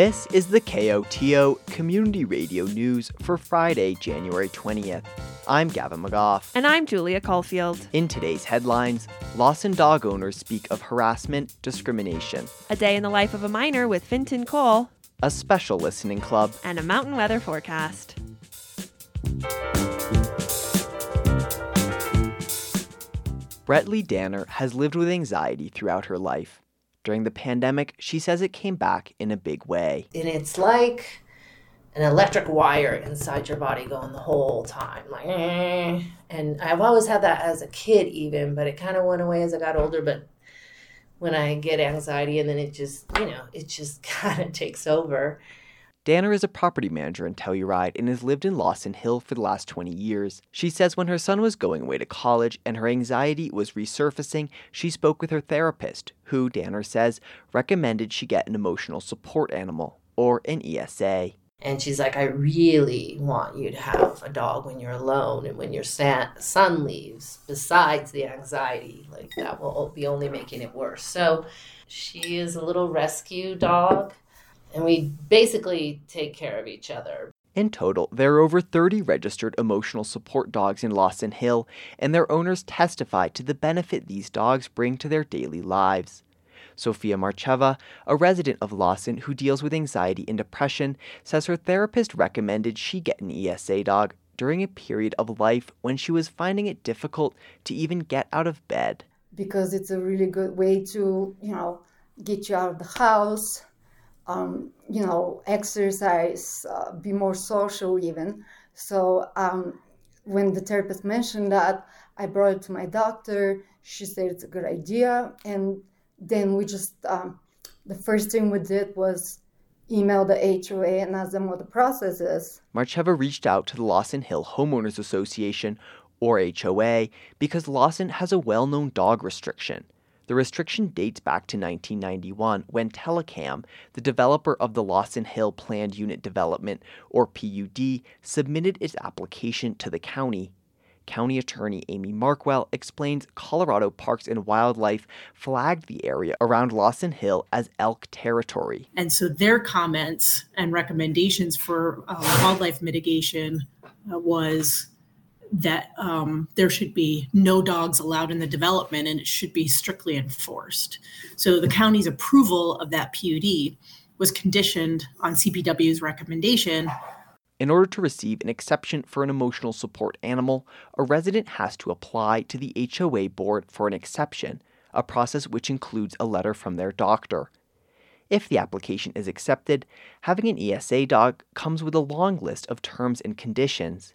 This is the KOTO Community Radio News for Friday, January 20th. I'm Gavin McGough. And I'm Julia Caulfield. In today's headlines, Lawson dog owners speak of harassment, discrimination, A day in the life of a minor with Fintan Cole, a special listening club, and a mountain weather forecast. Brettley Danner has lived with anxiety throughout her life. During the pandemic, she says it came back in a big way. and it's like an electric wire inside your body going the whole time like eh. and i've always had that as a kid even but it kind of went away as i got older but when i get anxiety and then it just you know it just kind of takes over Danner is a property manager in Telluride and has lived in Lawson Hill for the last 20 years. She says when her son was going away to college and her anxiety was resurfacing, she spoke with her therapist, who, Danner says, recommended she get an emotional support animal, or an ESA. and she's like i really want you to have a dog when you're alone and when your son leaves besides the anxiety like that will be only making it worse so she is a little rescue dog and we basically take care of each other In total, there are over 30 registered emotional support dogs in Lawson Hill, and their owners testify to the benefit these dogs bring to their daily lives. Sofia Marcheva, a resident of Lawson who deals with anxiety and depression, says her therapist recommended she get an ESA dog during a period of life when she was finding it difficult to even get out of bed. because it's a really good way to, you know, get you out of the house, um, you know, exercise, uh, be more social even. So um, when the therapist mentioned that, I brought it to my doctor. She said it's a good idea, and then we just um, the first thing we did was email the HOA and ask them what the process is. Marcheva reached out to the Lawson Hill Homeowners Association, or HOA, because Lawson has a well known dog restriction. The restriction dates back to 1991 when Telecam, the developer of the Lawson Hill Planned Unit Development, or PUD, submitted its application to the county. County Attorney Amy Markwell explains Colorado Parks and Wildlife flagged the area around Lawson Hill as elk territory. And so their comments and recommendations for uh, wildlife mitigation uh, was that um, there should be no dogs allowed in the development and it should be strictly enforced. So the county's approval of that PUD was conditioned on CPW's recommendation In order to receive an exception for an emotional support animal, a resident has to apply to the HOA board for an exception, a process which includes a letter from their doctor. If the application is accepted, having an ESA dog comes with a long list of terms and conditions.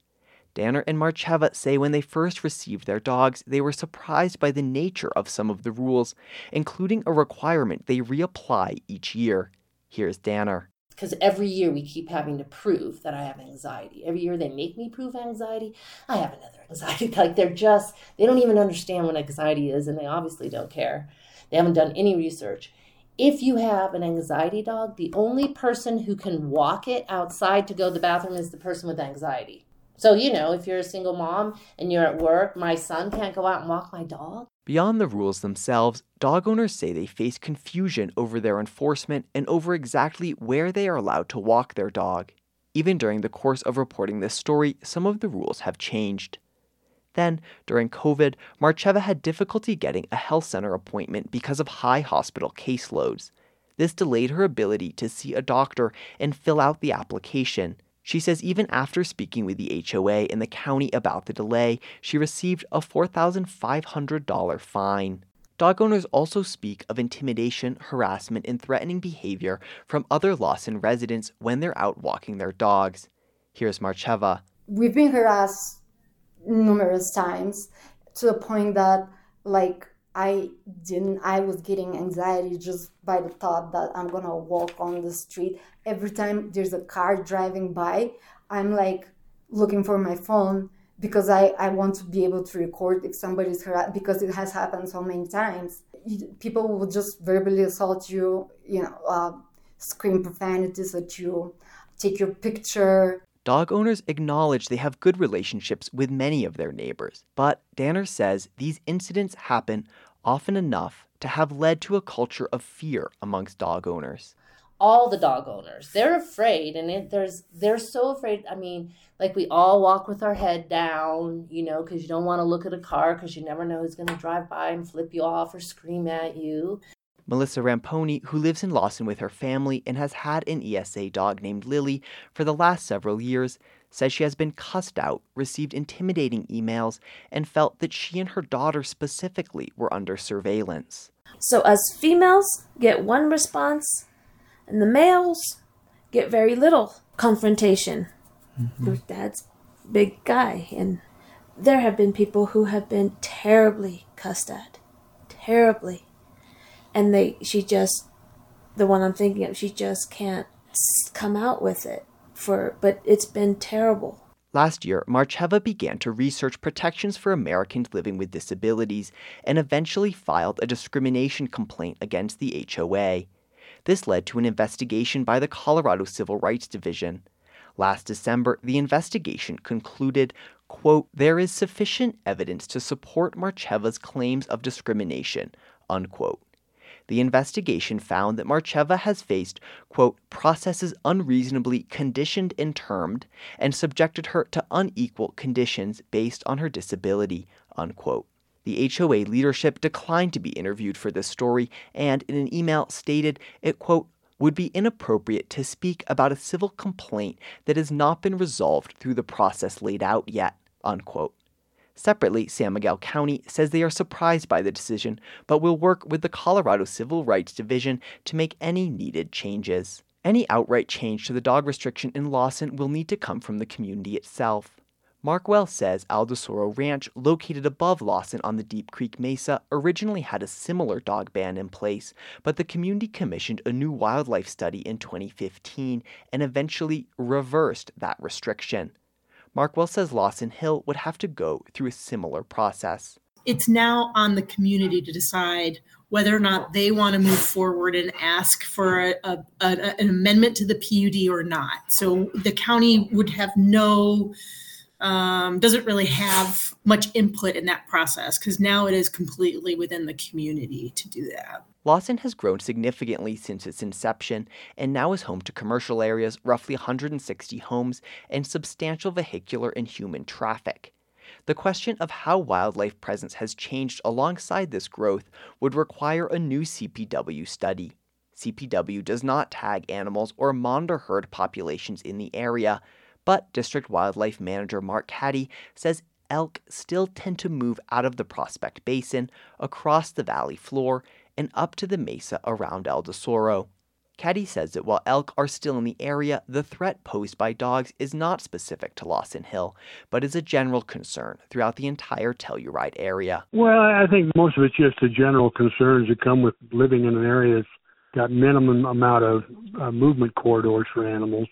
Danner and Marcheva say when they first received their dogs, they were surprised by the nature of some of the rules, including a requirement they reapply each year. Here's Danner. because every year we keep having to prove that I have anxiety. Every year they make me prove anxiety. I have another anxiety. Like they're just, they don't even understand what anxiety is, and they obviously don't care. They haven't done any research. If you have an anxiety dog, the only person who can walk it outside to go to the bathroom is the person with anxiety. So, you know, if you're a single mom and you're at work, my son can't go out and walk my dog. Beyond the rules themselves, dog owners say they face confusion over their enforcement and over exactly where they are allowed to walk their dog. Even during the course of reporting this story, some of the rules have changed. Then, during COVID, Marcheva had difficulty getting a health center appointment because of high hospital caseloads. This delayed her ability to see a doctor and fill out the application. She says even after speaking with the HOA and the county about the delay, she received a $4,500 fine. Dog owners also speak of intimidation, harassment, and threatening behavior from other Lawson residents when they're out walking their dogs. Here's Marcheva. we've been harassed numerous times to the point that like i didn't i was getting anxiety just by the thought that i'm gonna walk on the street. Every time there's a car driving by i'm like looking for my phone because i i want to be able to record if somebody's harassed because it has happened so many times. People will just verbally assault you you know uh, scream profanities at you take your picture. Dog owners acknowledge they have good relationships with many of their neighbors, but Danner says these incidents happen often enough to have led to a culture of fear amongst dog owners. all the dog owners. They're afraid, and it, there's they're so afraid. I mean, like we all walk with our head down, you know, because you don't want to look at a car because you never know who's going to drive by and flip you off or scream at you. Melissa Ramponi, who lives in Lawson with her family and has had an ESA dog named Lily for the last several years, says she has been cussed out, received intimidating emails, and felt that she and her daughter specifically were under surveillance. So, us females get one response, and the males get very little confrontation. Mm-hmm. Dad's big guy, and there have been people who have been terribly cussed at, terribly, and they she just the one I'm thinking of she just can't come out with it for but it's been terrible. Last year, Marcheva began to research protections for Americans living with disabilities and eventually filed a discrimination complaint against the HOA. This led to an investigation by the Colorado Civil Rights Division. Last December, the investigation concluded, quote, there is sufficient evidence to support Marcheva's claims of discrimination, unquote. The investigation found that Marcheva has faced, quote, processes unreasonably conditioned and termed, and subjected her to unequal conditions based on her disability, unquote. The HOA leadership declined to be interviewed for this story and, in an email, stated it, quote, would be inappropriate to speak about a civil complaint that has not been resolved through the process laid out yet. Unquote. Separately, San Miguel County says they are surprised by the decision, but will work with the Colorado Civil Rights Division to make any needed changes. Any outright change to the dog restriction in Lawson will need to come from the community itself. Markwell says Aldasoro Ranch, located above Lawson on the Deep Creek Mesa, originally had a similar dog ban in place, but the community commissioned a new wildlife study in 2015 and eventually reversed that restriction. Markwell says Lawson Hill would have to go through a similar process. It's now on the community to decide whether or not they want to move forward and ask for a, a, a, an amendment to the PUD or not. So the county would have no um, doesn't really have much input in that process because now it is completely within the community to do that. Lawson has grown significantly since its inception and now is home to commercial areas, roughly 160 homes, and substantial vehicular and human traffic. The question of how wildlife presence has changed alongside this growth would require a new CPW study. CPW does not tag animals or monitor herd populations in the area, but District Wildlife Manager Mark Caddy says elk still tend to move out of the Prospect Basin, across the valley floor, and up to the mesa around El Aldasoro. Caddy says that while elk are still in the area, the threat posed by dogs is not specific to Lawson Hill, but is a general concern throughout the entire Telluride area. Well, I think most of it's just the general concerns that come with living in an area that's got minimum amount of uh, movement corridors for animals.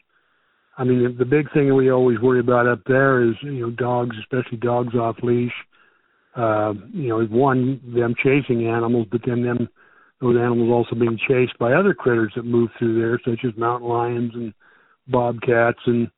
I mean, the big thing we always worry about up there is, you know, dogs, especially dogs off leash. Uh, you know, one, them chasing animals, but then them, those animals also being chased by other critters that move through there, such as mountain lions and bobcats and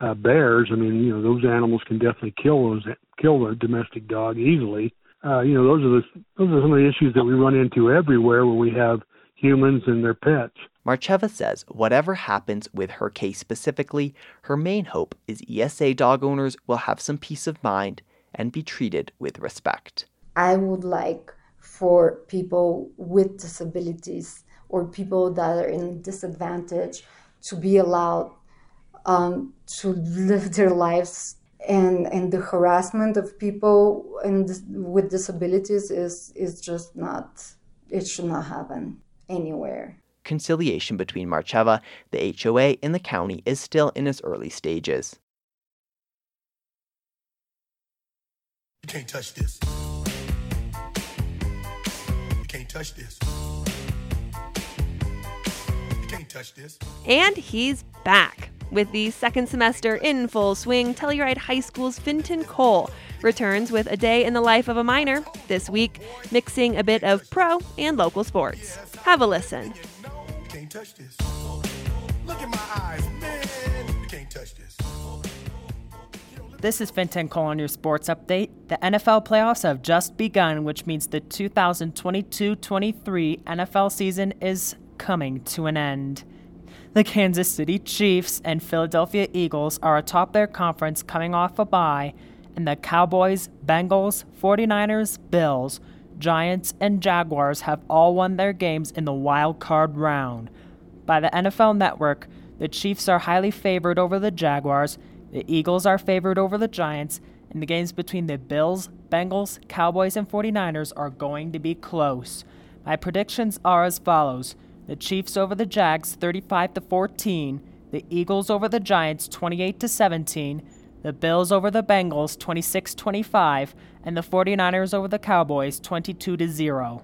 uh, bears. I mean, you know, those animals can definitely kill those, kill a domestic dog easily. Uh, you know, those are the, those are some of the issues that we run into everywhere when we have humans and their pets. Marcheva says whatever happens with her case specifically, her main hope is ESA dog owners will have some peace of mind and be treated with respect. I would like for people with disabilities or people that are in disadvantage to be allowed um, to live their lives and and the harassment of people and with disabilities is is just not it should not happen anywhere conciliation between Marcheva, the HOA, and the county is still in its early stages. You can't touch this. Touch this. You can't touch this. And he's back. With the second semester in full swing, Telluride High School's Fintan Cole returns with a day in the life of a minor this week, mixing a bit of pro and local sports. Have a listen touch this. Look in my eyes, man. You can't touch this. This is Fintan Cole on your sports update. The NFL playoffs have just begun, which means the 2022 23 NFL season is coming to an end. The Kansas City Chiefs and Philadelphia Eagles are atop their conference coming off a bye, and the Cowboys, Bengals, 49ers, Bills, Giants, and Jaguars have all won their games in the wild card round. By the NFL Network, the Chiefs are highly favored over the Jaguars, the Eagles are favored over the Giants, and the games between the Bills, Bengals, Cowboys, and 49ers are going to be close. My predictions are as follows: the Chiefs over the Jags 35 to 14, the Eagles over the Giants 28 to 17, the Bills over the Bengals 26-25, and the 49ers over the Cowboys 22 to 0.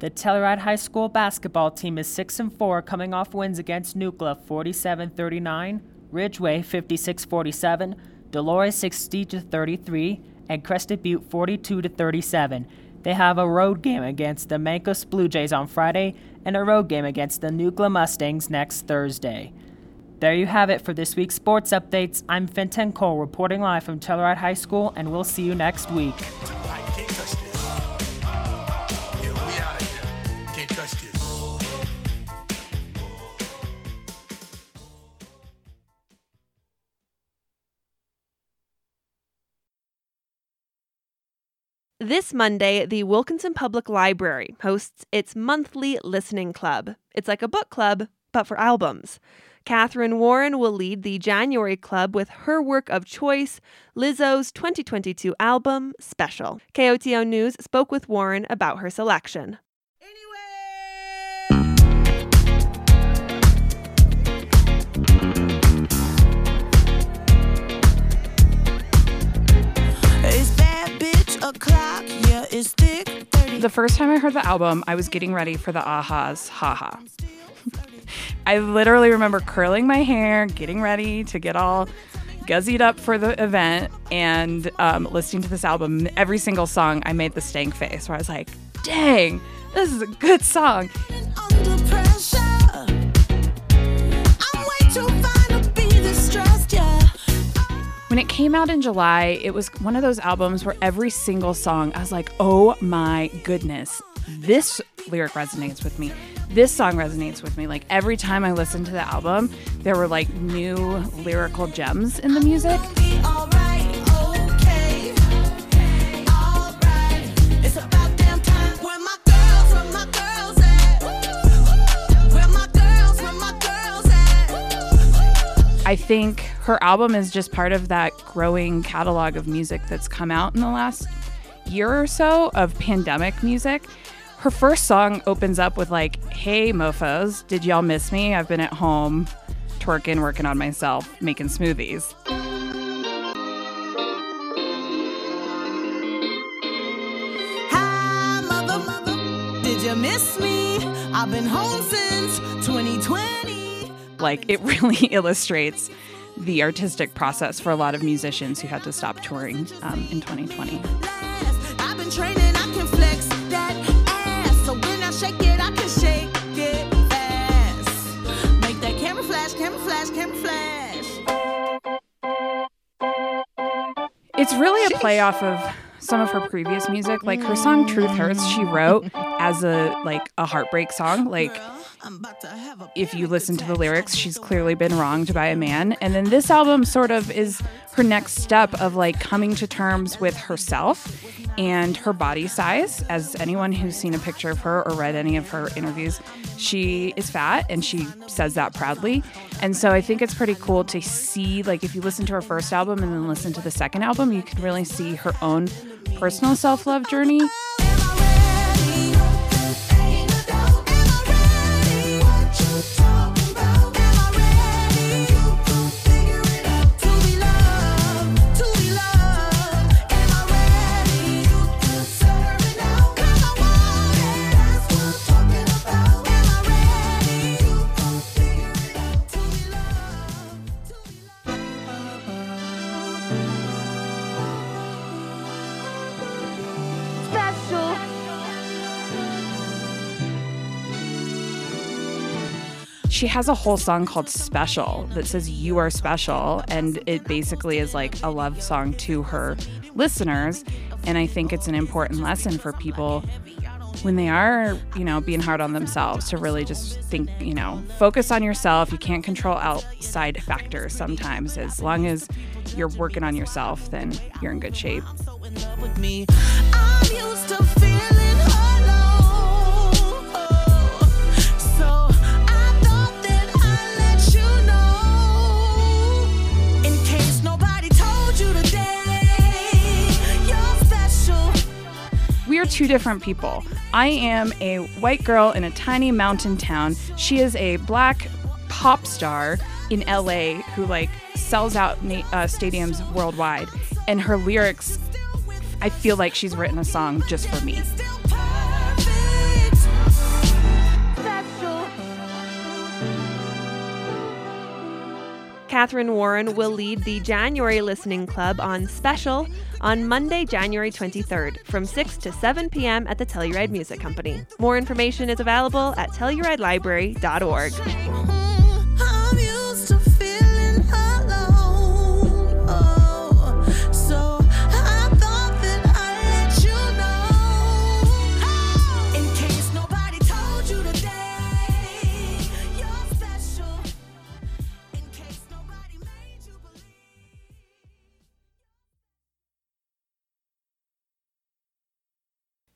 The Telluride High School basketball team is 6 and 4 coming off wins against Nucla 47-39, Ridgway 56-47, Dolores 60 to 33, and Crested Butte 42 to 37. They have a road game against the Mancos Blue Jays on Friday and a road game against the Nucla Mustangs next Thursday. There you have it for this week's sports updates. I'm Fintan Cole reporting live from Telluride High School, and we'll see you next week. This Monday, the Wilkinson Public Library hosts its monthly listening club. It's like a book club, but for albums. Catherine Warren will lead the January club with her work of choice, Lizzo's 2022 album, Special. KOTO News spoke with Warren about her selection. It's thick. 30. The first time I heard the album, I was getting ready for the Aha's Haha. I literally remember curling my hair, getting ready to get all guzzied up for the event, and um, listening to this album. Every single song, I made the stank face where I was like, dang, this is a good song. It came out in July, it was one of those albums where every single song, I was like, oh my goodness, this lyric resonates with me. This song resonates with me. Like every time I listened to the album, there were like new lyrical gems in the music. I think her album is just part of that growing catalog of music that's come out in the last year or so of pandemic music. Her first song opens up with like, "Hey mofos, did y'all miss me? I've been at home twerking, working on myself, making smoothies." Hi, mother, mother. Did you miss me? I've been home since 2020. Like it really illustrates the artistic process for a lot of musicians who had to stop touring um, in 2020. Last. I've been training, I can flex that ass. So when I shake it, I can shake it fast. Make that camera flash, camera flash, camera flash. It's really a play off of some of her previous music. Like her song Truth Hurts, she wrote as a like a heartbreak song. Like I'm about to have a if you listen to the lyrics, she's clearly been wronged by a man. And then this album sort of is her next step of like coming to terms with herself and her body size. As anyone who's seen a picture of her or read any of her interviews, she is fat and she says that proudly. And so I think it's pretty cool to see, like, if you listen to her first album and then listen to the second album, you can really see her own personal self love journey. She has a whole song called Special that says You Are Special. And it basically is like a love song to her listeners. And I think it's an important lesson for people when they are, you know, being hard on themselves to really just think, you know, focus on yourself. You can't control outside factors sometimes. As long as you're working on yourself, then you're in good shape. Are two different people. I am a white girl in a tiny mountain town. She is a black pop star in LA who like sells out uh, stadiums worldwide. And her lyrics, I feel like she's written a song just for me. Catherine Warren will lead the January Listening Club on Special on Monday, January 23rd from 6 to 7 p.m. at the Telluride Music Company. More information is available at tellurideLibrary.org.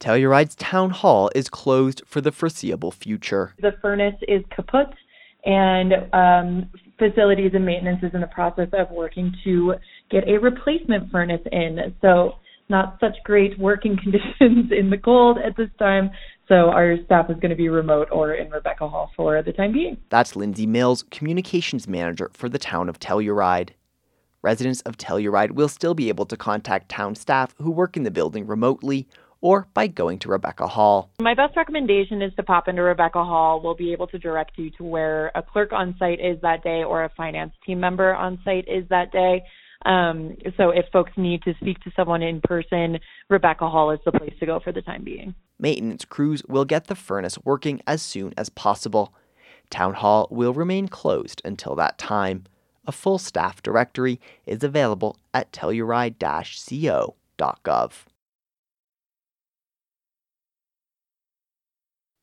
Telluride's town hall is closed for the foreseeable future. The furnace is kaput, and um, facilities and maintenance is in the process of working to get a replacement furnace in. So, not such great working conditions in the cold at this time. So, our staff is going to be remote or in Rebekah Hall for the time being. That's Lindsay Mills, communications manager for the town of Telluride. Residents of Telluride will still be able to contact town staff who work in the building remotely or by going to Rebekah Hall. My best recommendation is to pop into Rebekah Hall. We'll be able to direct you to where a clerk on site is that day or a finance team member on site is that day. Um, so if folks need to speak to someone in person, Rebekah Hall is the place to go for the time being. Maintenance crews will get the furnace working as soon as possible. Town Hall will remain closed until that time. A full staff directory is available at telluride-co.gov.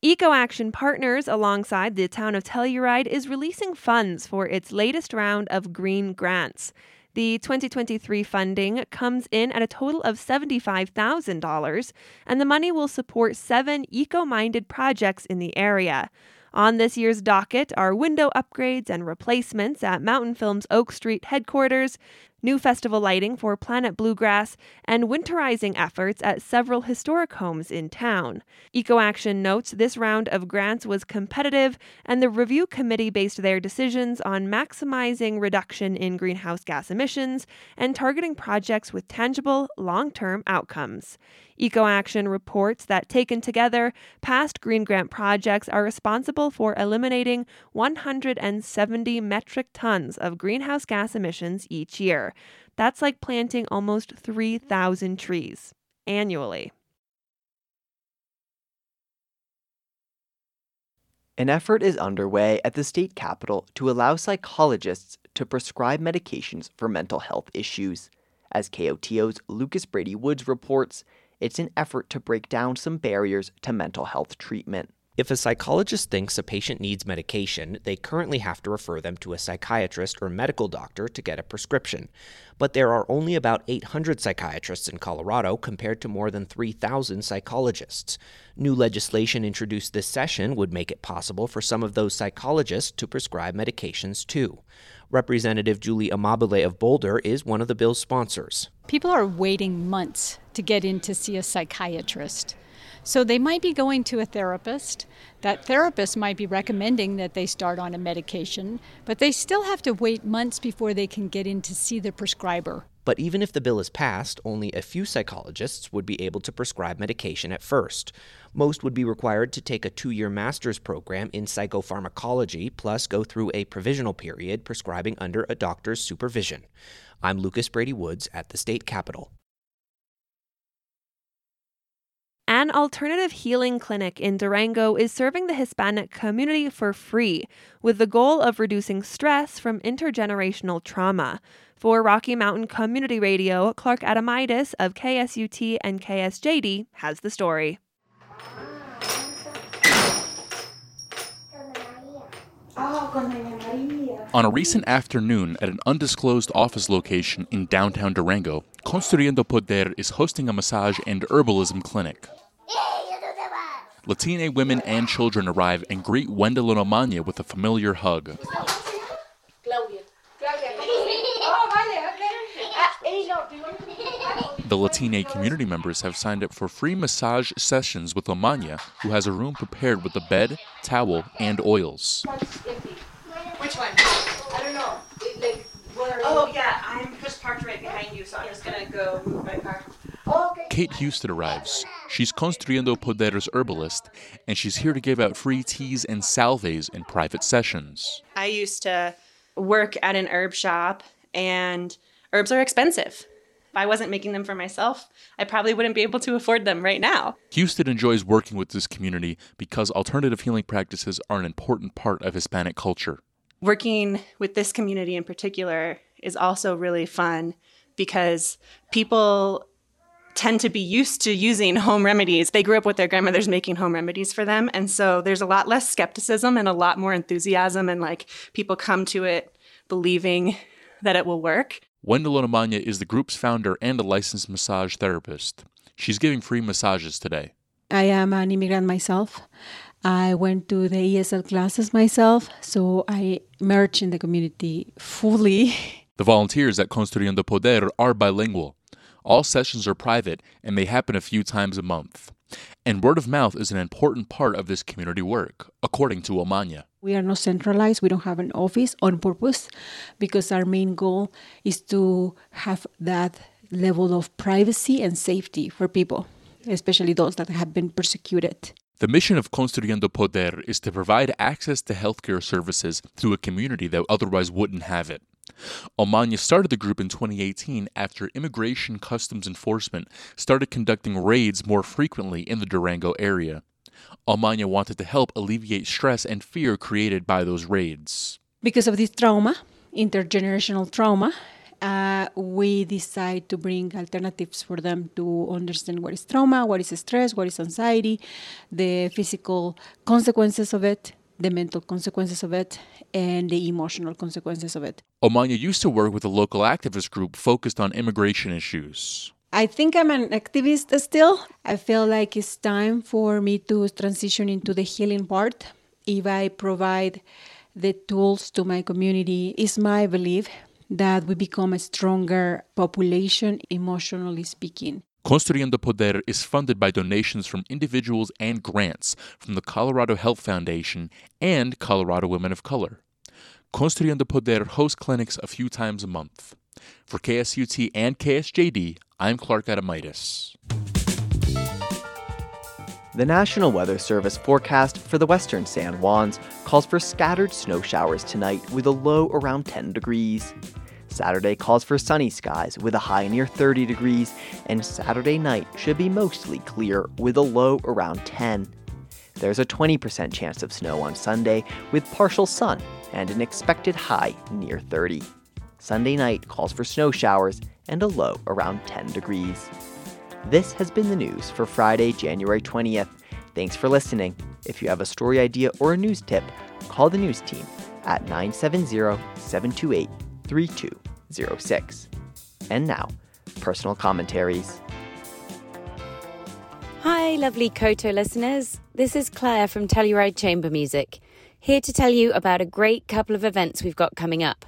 EcoAction Partners, alongside the town of Telluride, is releasing funds for its latest round of green grants. The 2023 funding comes in at a total of $75,000, and the money will support seven eco minded projects in the area. On this year's docket are window upgrades and replacements at Mountainfilm's Oak Street headquarters, new festival lighting for Planet Bluegrass, and winterizing efforts at several historic homes in town. EcoAction notes this round of grants was competitive, and the review committee based their decisions on maximizing reduction in greenhouse gas emissions and targeting projects with tangible, long term outcomes. EcoAction reports that taken together, past Green Grant projects are responsible for eliminating 170 metric tons of greenhouse gas emissions each year. That's like planting almost 3,000 trees annually. An effort is underway at the state capitol to allow psychologists to prescribe medications for mental health issues. As KOTO's Lucas Brady Woods reports, it's an effort to break down some barriers to mental health treatment. If a psychologist thinks a patient needs medication, they currently have to refer them to a psychiatrist or medical doctor to get a prescription. But there are only about 800 psychiatrists in Colorado compared to more than 3,000 psychologists. New legislation introduced this session would make it possible for some of those psychologists to prescribe medications too. Representative Julie Amabile of Boulder is one of the bill's sponsors. People are waiting months to get in to see a psychiatrist. So they might be going to a therapist. That therapist might be recommending that they start on a medication, but they still have to wait months before they can get in to see the prescriber. But even if the bill is passed, only a few psychologists would be able to prescribe medication at first. Most would be required to take a two year master's program in psychopharmacology, plus go through a provisional period prescribing under a doctor's supervision. I'm Lucas Brady Woods at the state capitol. An alternative healing clinic in Durango is serving the Hispanic community for free with the goal of reducing stress from intergenerational trauma. For Rocky Mountain Community Radio, Clark Adomaitis of KSUT and KSJD has the story. On a recent afternoon at an undisclosed office location in downtown Durango, Construyendo Poder is hosting a massage and herbalism clinic. Latina women and children arrive and greet Wendell and Omania with a familiar hug. The Latina community members have signed up for free massage sessions with Omania, who has a room prepared with a bed, towel, and oils. Which one? I don't know. It, like, oh yeah, I'm just parked right behind you, so I'm just gonna go move my car. Kate Houston arrives. She's Construyendo Poder's herbalist, and she's here to give out free teas and salves in private sessions. I used to work at an herb shop, and herbs are expensive. If I wasn't making them for myself, I probably wouldn't be able to afford them right now. Houston enjoys working with this community because alternative healing practices are an important part of Hispanic culture. Working with this community in particular is also really fun because people tend to be used to using home remedies. They grew up with their grandmothers making home remedies for them. And so there's a lot less skepticism and a lot more enthusiasm, and like people come to it believing that it will work. Wendell Onamanya is the group's founder and a licensed massage therapist. She's giving free massages today. I am an immigrant myself. I went to the ESL classes myself, so I merged in the community fully. The volunteers at Construyendo Poder are bilingual. All sessions are private and they happen a few times a month. And word of mouth is an important part of this community work, according to Omanya. We are not centralized, we don't have an office on purpose because our main goal is to have that level of privacy and safety for people, especially those that have been persecuted. The mission of Construyendo Poder is to provide access to healthcare services to a community that otherwise wouldn't have it. Omanya started the group in 2018 after Immigration Customs Enforcement started conducting raids more frequently in the Durango area. Omanya wanted to help alleviate stress and fear created by those raids. Because of this trauma, intergenerational trauma, uh, we decide to bring alternatives for them to understand what is trauma, what is stress, what is anxiety, the physical consequences of it, the mental consequences of it, and the emotional consequences of it. Omanya used to work with a local activist group focused on immigration issues. I think I'm an activist still. I feel like it's time for me to transition into the healing part. If I provide the tools to my community, it's my belief that we become a stronger population, emotionally speaking. Construyendo Poder is funded by donations from individuals and grants from the Colorado Health Foundation and Colorado Women of Color. Construyendo Poder hosts clinics a few times a month. For KSUT and KSJD, I'm Clark Adomaitis. The National Weather Service forecast for the western San Juans calls for scattered snow showers tonight with a low around 10 degrees. Saturday calls for sunny skies with a high near 30 degrees, and Saturday night should be mostly clear with a low around 10. There's a 20% chance of snow on Sunday with partial sun and an expected high near 30. Sunday night calls for snow showers and a low around 10 degrees. This has been the news for Friday, January 20th. Thanks for listening. If you have a story idea or a news tip, call the news team at 970 728 3206. And now, personal commentaries. Hi, lovely Koto listeners. This is Claire from Telluride Chamber Music, here to tell you about a great couple of events we've got coming up.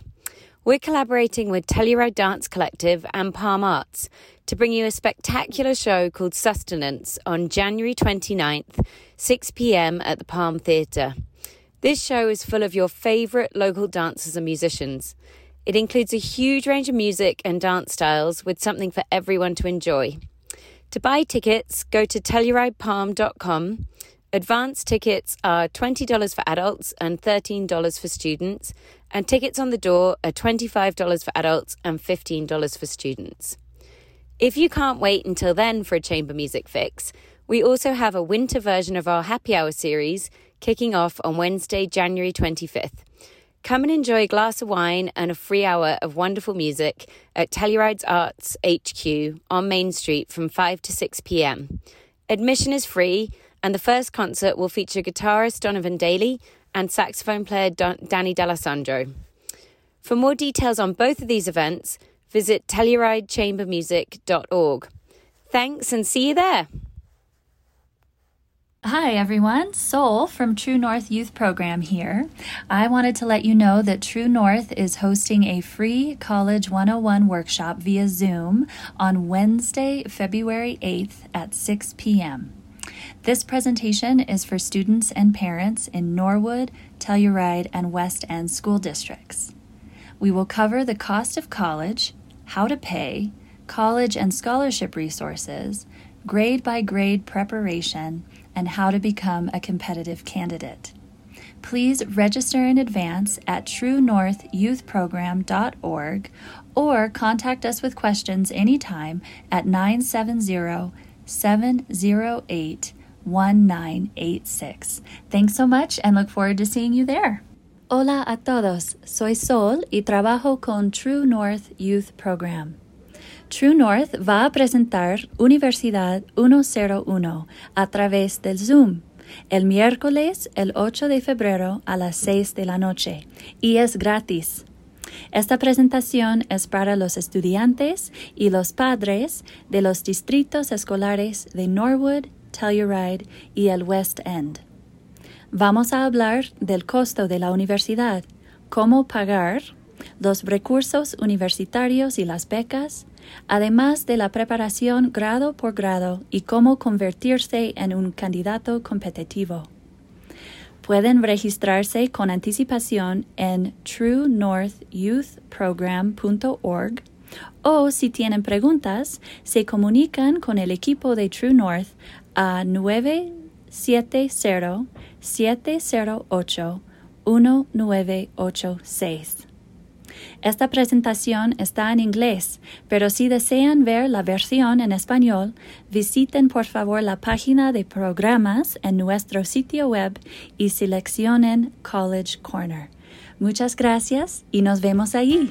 We're collaborating with Telluride Dance Collective and Palm Arts to bring you a spectacular show called Sustenance on January 29th, 6 pm at the Palm Theatre. This show is full of your favourite local dancers and musicians. It includes a huge range of music and dance styles with something for everyone to enjoy. To buy tickets, go to TelluridePalm.com. Advance tickets are $20 for adults and $13 for students, and tickets on the door are $25 for adults and $15 for students. If you can't wait until then for a chamber music fix, we also have a winter version of our happy hour series kicking off on Wednesday, January 25th. Come and enjoy a glass of wine and a free hour of wonderful music at Telluride's Arts HQ on Main Street from 5 to 6 p.m. Admission is free, and the first concert will feature guitarist Donovan Daly and saxophone player Don- Danny D'Alessandro. For more details on both of these events, visit TellurideChambermusic.org. Thanks and see you there. Hi everyone, Sol from True North Youth Program here. I wanted to let you know that True North is hosting a free College 101 workshop via Zoom on Wednesday, February 8th at 6 p.m. This presentation is for students and parents in Norwood, Telluride, and West End school districts. We will cover the cost of college, how to pay, college and scholarship resources, grade by grade preparation, and how to become a competitive candidate. Please register in advance at truenorthyouthprogram.org or contact us with questions anytime at 970 708 1986. Thanks so much and look forward to seeing you there. Hola a todos, soy Sol y trabajo con True North Youth Program. True North va a presentar Universidad 101 a través del Zoom el miércoles el 8 de febrero a las 6 de la noche y es gratis. Esta presentación es para los estudiantes y los padres de los distritos escolares de Norwood, Telluride y el West End. Vamos a hablar del costo de la universidad, cómo pagar, los recursos universitarios y las becas, además de la preparación grado por grado y cómo convertirse en un candidato competitivo. Pueden registrarse con anticipación en truenorthyouthprogram.org o si tienen preguntas, se comunican con el equipo de True North a 970-708-1986. Esta presentación está en inglés, pero si desean ver la versión en español, visiten por favor la página de programas en nuestro sitio web y seleccionen College Corner. Muchas gracias y nos vemos allí.